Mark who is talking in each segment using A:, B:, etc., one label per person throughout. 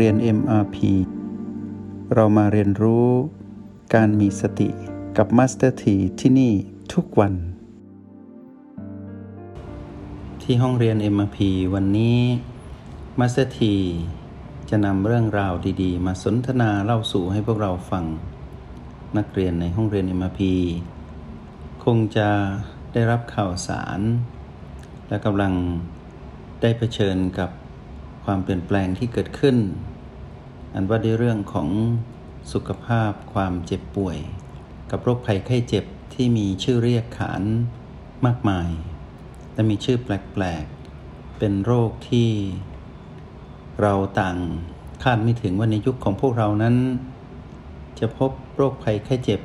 A: เรียน MRP เรามาเรียนรู้การมีสติกับ Master T ที่ที่นี่ทุกวัน ที่ห้องเรียน MRP วันนี้ Master T จะนำเรื่องราวดีๆ มาสนทนาเล่าสู่ให้พวกเราฟัง นักเรียนในห้องเรียน MRP คงจะได้รับข่าวสาร และกำลังได้เผชิญกับ ความเปลี่ยนแปลงที่เกิดขึ้น อันว่าด้วยเรื่องของสุขภาพความเจ็บป่วย กับโรคภัยไข้เจ็บที่มีชื่อเรียกขานมากมาย และมีชื่อแปลกๆ เป็นโรคที่เราต่างคาดไม่ถึงว่าในยุคของพวกเรานั้น จะพบโรคภัยไข้เจ็บ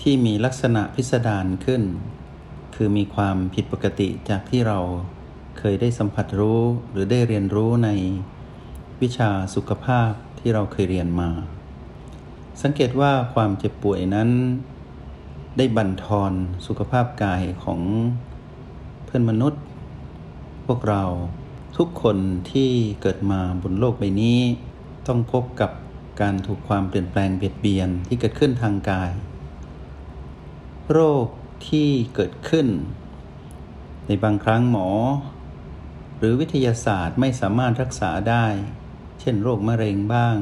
A: ที่มีลักษณะพิสดารขึ้น คือมีความผิดปกติจากที่เรา เคยได้สัมผัสรู้หรือได้เรียนรู้ในวิชาสุขภาพที่เราเคยเรียนมา สังเกตว่าความเจ็บป่วยนั้น ได้บั่นทอนสุขภาพกายของเพื่อนมนุษย์ พวกเราทุกคนที่เกิดมาบนโลกใบนี้ ต้องพบกับการถูกความเปลี่ยนแปลงเบียดเบียนที่เกิดขึ้นทางกาย โรคที่เกิดขึ้น ในบางครั้งหมอ หรือวิทยาศาสตร์ไม่สามารถรักษาได้ เช่น โรคมะเร็งบ้าง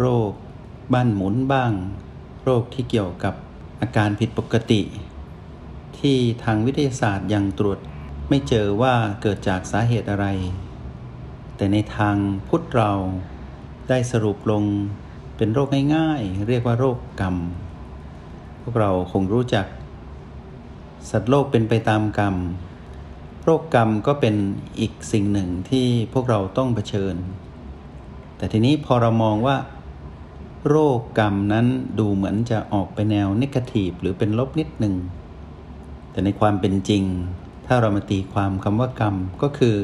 A: โรคบ้านหมุนบ้าง โรคที่เกี่ยวกับอาการผิดปกติ ที่ทางวิทยาศาสตร์ยังตรวจไม่เจอว่าเกิดจากสาเหตุอะไร แต่ในทางพุทธเราได้สรุปลงเป็นโรคง่ายๆ เรียกว่าโรคกรรม พวกเราคงรู้จัก สัตว์โลกเป็นไปตามกรรม โรคกรรมก็เป็นอีกสิ่งหนึ่งที่พวกเราต้องเผชิญ แต่ทีนี้พอเรามองว่า โรคกรรมนั้นดูเหมือนจะออกไปแนวนิเกทีฟหรือเป็นลบนิดหนึ่ง แต่ในความเป็นจริง ถ้าเรามาตีความคำว่ากรรมก็คือ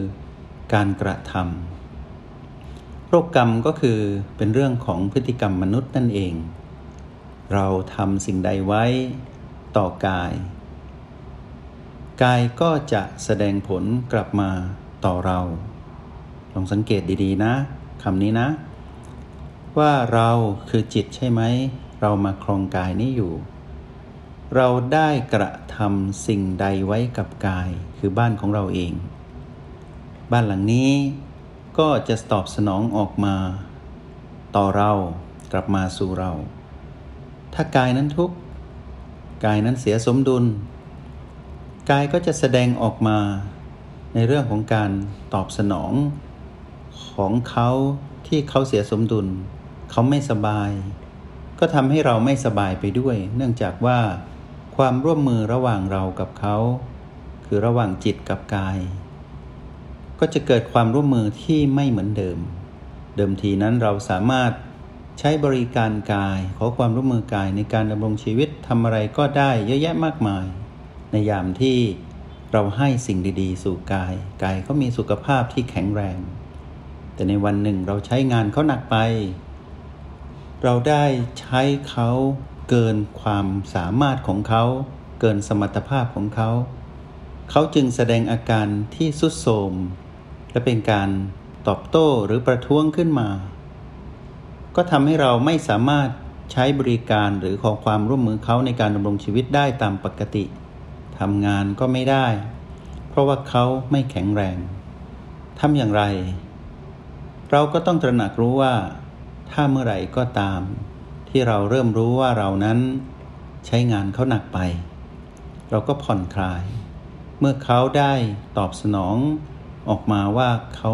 A: การกระทำโรคกรรมก็คือเป็นเรื่องของพฤติกรรมมนุษย์นั่นเอง เราทำสิ่งใดไว้ต่อกาย กายก็จะแสดงผลกลับมาต่อเรา ลองสังเกตดีๆนะคำนี้นะ ว่าเราคือจิตใช่ไหม เรามาครองกายนี้อยู่ เราได้กระทำสิ่งใดไว้กับกายคือบ้านของเราเอง บ้านหลังนี้ก็จะตอบสนองออกมา ต่อเรากลับมาสู่เรา ถ้ากายนั้นทุกข์กายนั้นเสียสมดุล กายก็จะแสดงออกมาในเรื่องของการตอบสนองของเขาที่เขาเสียสมดุล เขาไม่สบาย ก็ทำให้เราไม่สบายไปด้วย เนื่องจากว่าความร่วมมือระหว่างเรากับเขา คือระหว่างจิตกับกาย ก็จะเกิดความร่วมมือที่ไม่เหมือนเดิม เดิมทีนั้นเราสามารถใช้บริการกาย ขอความร่วมมือกายในการดำรงชีวิตทำอะไรก็ได้เยอะแยะมากมาย ในยามที่เราให้สิ่งดีๆ สู่กาย กายเขามีสุขภาพที่แข็งแรง แต่ในวันหนึ่งเราใช้งานเขาหนักไป เราได้ใช้เขาเกินความสามารถของเขา เกินสมรรถภาพของเขา เขาจึงแสดงอาการที่สุดโทมและเป็นการตอบโต้หรือประท้วงขึ้นมา ก็ทำให้เราไม่สามารถใช้บริการหรือขอความร่วมมือเขาในการดำรงชีวิตได้ตามปกติ ทำงานก็ไม่ได้ เพราะว่าเขาไม่แข็งแรงทำอย่างไร เราก็ต้องตระหนักรู้ว่า ถ้าเมื่อไหร่ก็ตาม ที่เราเริ่มรู้ว่าเรานั้น ใช้งานเขาหนักไป เราก็ผ่อนคลาย เมื่อเขาได้ตอบสนองออกมาว่าเขา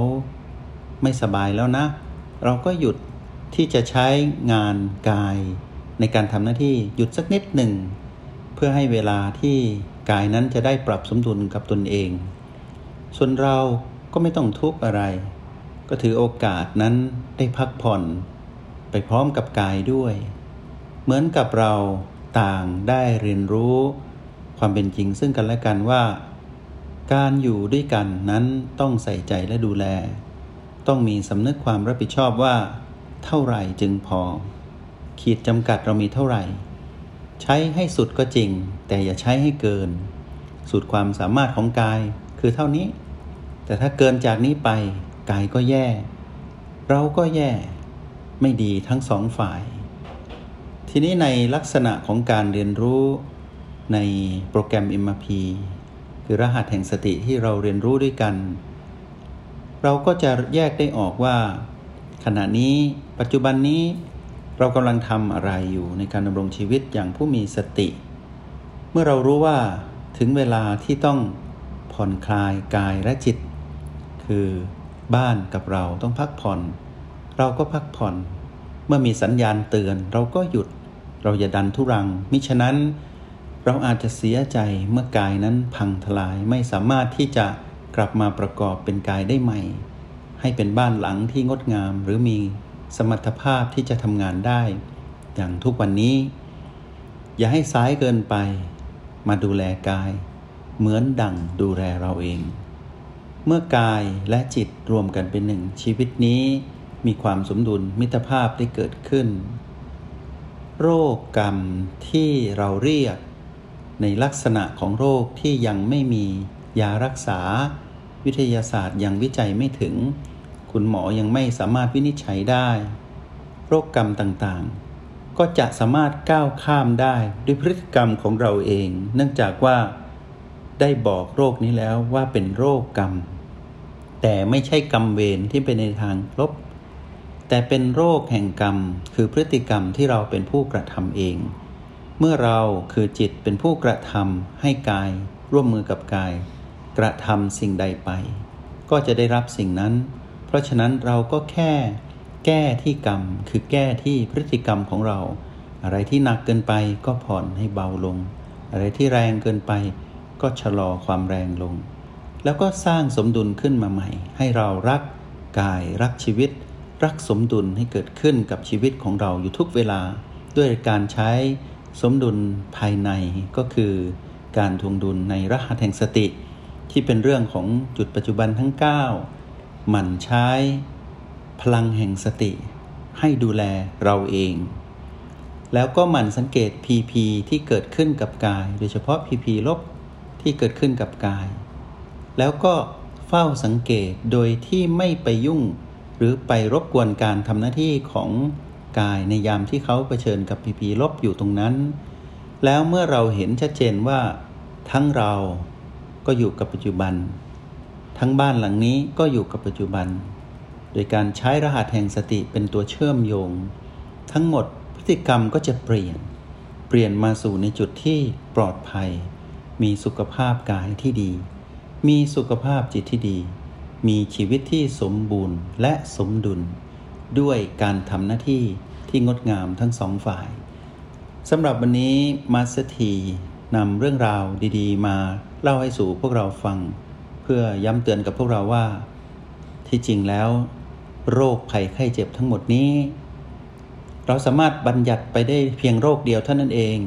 A: ไม่สบายแล้วนะ เราก็หยุดที่จะใช้งานกาย ในการทำหน้าที่หยุดสักนิดหนึ่ง เพื่อให้เวลาที่ กายนั้นจะได้ปรับสมดุลกับตนเอง ส่วนเราก็ไม่ต้องทุกข์อะไร ก็ถือโอกาสนั้นได้พักผ่อน ไปพร้อมกับกายด้วย เหมือนกับเราต่างได้เรียนรู้ ความเป็นจริงซึ่งกันและกันว่า การอยู่ด้วยกันนั้นต้องใส่ใจและดูแล ต้องมีสำนึกความรับผิดชอบว่า เท่าไหร่จึงพอ ขีดจำกัดเรามีเท่าไหร่ ใช้ให้สุดก็จริง แต่อย่าใช้ให้เกิน สุดความสามารถของกายคือเท่านี้ แต่ถ้าเกินจากนี้ไปกายก็แย่ เราก็แย่ ไม่ดีทั้งสองฝ่าย ทีนี้ในลักษณะของการเรียนรู้ในโปรแกรม MRP คือรหัสแห่งสติที่เราเรียนรู้ด้วยกัน เราก็จะแยกได้ออกว่า ขณะนี้ปัจจุบันนี้ เรากำลังทำอะไรอยู่ในการดำรงชีวิตอย่างผู้มีสติ เมื่อเรารู้ว่าถึงเวลาที่ต้องผ่อนคลายกายและจิต คือบ้านกับเราต้องพักผ่อน เราก็พักผ่อน เมื่อมีสัญญาณเตือนเราก็หยุด เราอย่าดันทุรัง มิฉะนั้น เราอาจจะเสียใจเมื่อกายนั้นพังทลายไม่สามารถที่จะกลับมาประกอบเป็นกายได้ใหม่ ให้เป็นบ้านหลังที่งดงามหรือมี สมรรถภาพที่จะทำงานได้ อย่างทุกวันนี้ อย่าให้ซ้ายเกินไป มาดูแลกาย เหมือนดั่งดูแลเราเอง เมื่อกายและจิตรวมกันเป็นหนึ่งชีวิตนี้มีความสมดุลมิตรภาพได้เกิดขึ้น โรคกรรมที่เราเรียก ในลักษณะของโรคที่ยังไม่มียารักษา วิทยาศาสตร์ยังวิจัยไม่ถึง คุณหมอยังไม่สามารถวินิจฉัยได้ โรคกรรมต่างๆ ก็จะสามารถก้าวข้ามได้ด้วยพฤติกรรมของเราเอง เนื่องจากว่าได้บอกโรคนี้แล้วว่าเป็นโรคกรรม แต่ไม่ใช่กรรมเวรที่เป็นในทางลบ แต่เป็นโรคแห่งกรรม คือพฤติกรรมที่เราเป็นผู้กระทำเอง เมื่อเราคือจิตเป็นผู้กระทำให้กาย ร่วมมือกับกาย กระทำสิ่งใดไป ก็จะได้รับสิ่งนั้น เพราะฉะนั้นเราก็แค่แก้ที่กรรม คือแก้ที่พฤติกรรมของเรา อะไรที่หนักเกินไปก็ผ่อนให้เบาลง อะไรที่แรงเกินไป ก็ชะลอความแรงลง แล้วก็สร้างสมดุลขึ้นมาใหม่ ให้เรารักกายรักชีวิต รักสมดุลให้เกิดขึ้นกับชีวิตของเราอยู่ทุกเวลา ด้วยการใช้สมดุลภายในก็คือการทวงดุลในรหัสแห่งสติ ที่เป็นเรื่องของจุดปัจจุบันทั้ง 9 หมั่นใช้ พลังแห่งสติ ให้ดูแลเราเอง แล้วก็หมั่นสังเกต PP ที่เกิดขึ้นกับกาย โดยเฉพาะ PP ลบที่เกิดขึ้นกับกาย แล้วก็เฝ้าสังเกตโดยที่ไม่ไปยุ่ง หรือไปรบกวนการทำหน้าที่ของกายในยามที่เขาเผชิญกับ PP ลบอยู่ตรงนั้น แล้วเมื่อเราเห็นชัดเจนว่า ทั้งเราก็อยู่กับปัจจุบัน ทั้งบ้านหลังนี้ก็อยู่กับปัจจุบัน โดยการใช้รหัสแห่งสติเป็นตัวเชื่อมโยง ทั้งหมดพฤติกรรมก็จะเปลี่ยน เปลี่ยนมาสู่ในจุดที่ปลอดภัย มีสุขภาพกายที่ดี มีสุขภาพจิตที่ดี มีชีวิตที่สมบูรณ์และสมดุล ด้วยการทำหน้าที่ที่งดงามทั้งสองฝ่ายสำหรับวันนี้มาสถีนำเรื่องราวดี ๆ มาเล่าให้สู่พวกเราฟัง พื่อย้ำเตือนกับพวกเราว่า ที่จริงแล้ว โรคภัยไข้เจ็บทั้งหมดนี้ เราสามารถบัญญัติไปได้เพียงโรคเดียวเท่านั้นเอง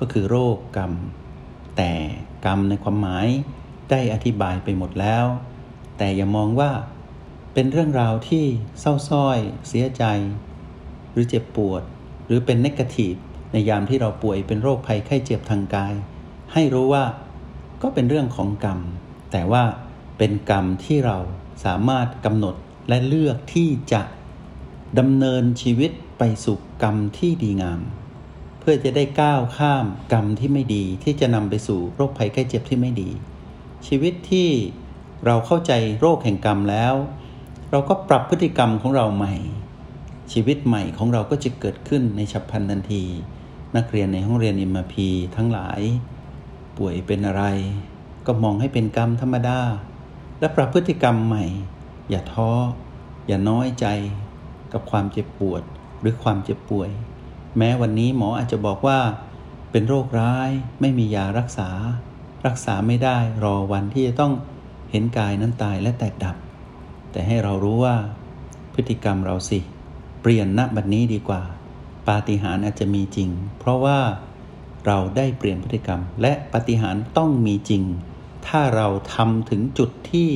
A: ก็คือโรคกรรม แต่กรรมในความหมายได้อธิบายไปหมดแล้ว แต่อย่ามองว่าเป็นเรื่องราวที่เศร้าส้อย เสียใจ หรือเจ็บปวด หรือเป็นเนกาทีฟในยามที่เราป่วยเป็นโรคภัยไข้เจ็บทางกาย ให้รู้ว่าก็เป็นเรื่องของกรรม แต่ว่าเป็นกรรมที่เราสามารถกำหนดและเลือกที่จะดำเนินชีวิตไปสู่กรรมที่ดีงาม เพื่อจะได้ก้าวข้ามกรรมที่ไม่ดีที่จะนำไปสู่โรคภัยไข้เจ็บที่ไม่ดี ชีวิตที่เราเข้าใจโรคแห่งกรรมแล้ว เราก็ปรับพฤติกรรมของเราใหม่ ชีวิตใหม่ของเราก็จะเกิดขึ้นในฉับพลันทันที นักเรียนในห้องเรียนอิมพีทั้งหลาย ป่วยเป็นอะไร ก็มองให้เป็นกรรมธรรมดา และปรับพฤติกรรมใหม่ อย่าท้อ อย่าน้อยใจ กับความเจ็บปวดหรือความเจ็บป่วย แม้วันนี้หมออาจจะบอกว่า เป็นโรคร้ายไม่มียารักษา รักษาไม่ได้รอวันที่จะต้องเห็นกายนั้นตายและแตกดับ แต่ให้เรารู้ว่า พฤติกรรมเราสิ เปลี่ยนณบัดนี้ดีกว่า ปาฏิหาริย์อาจจะมีจริง เพราะว่าเราได้เปลี่ยนพฤติกรรมและปาฏิหาริย์ต้องมีจริง ถ้าเราทำถึงจุดที่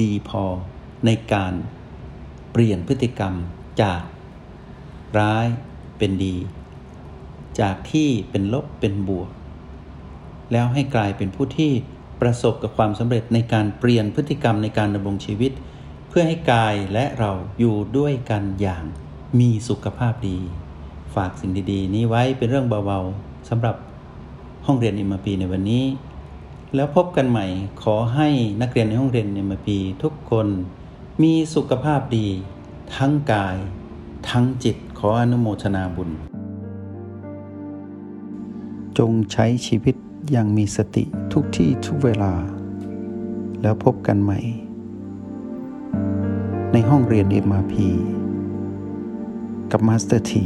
A: ดีพอในการเปลี่ยนพฤติกรรมจากร้ายเป็นดี จากที่เป็นลบเป็นบวก แล้วให้กลายเป็นผู้ที่ประสบกับความสำเร็จในการเปลี่ยนพฤติกรรมในการดำรงชีวิต เพื่อให้กายและเราอยู่ด้วยกันอย่างมีสุขภาพดี ฝากสิ่งดีๆ นี้ไว้เป็นเรื่องเบาๆสำหรับห้องเรียนอิมพีในวันนี้ แล้วพบกันใหม่ ขอให้นักเรียนในห้องเรียนอิมพีทุกคนมีสุขภาพดี ทั้งกาย ทั้งจิตขออนุโมทนาบุญ จงใช้ชีวิตอย่างมีสติทุกที่ทุกเวลา แล้วพบกันใหม่ ในห้องเรียน MRP กับมาสเตอร์ที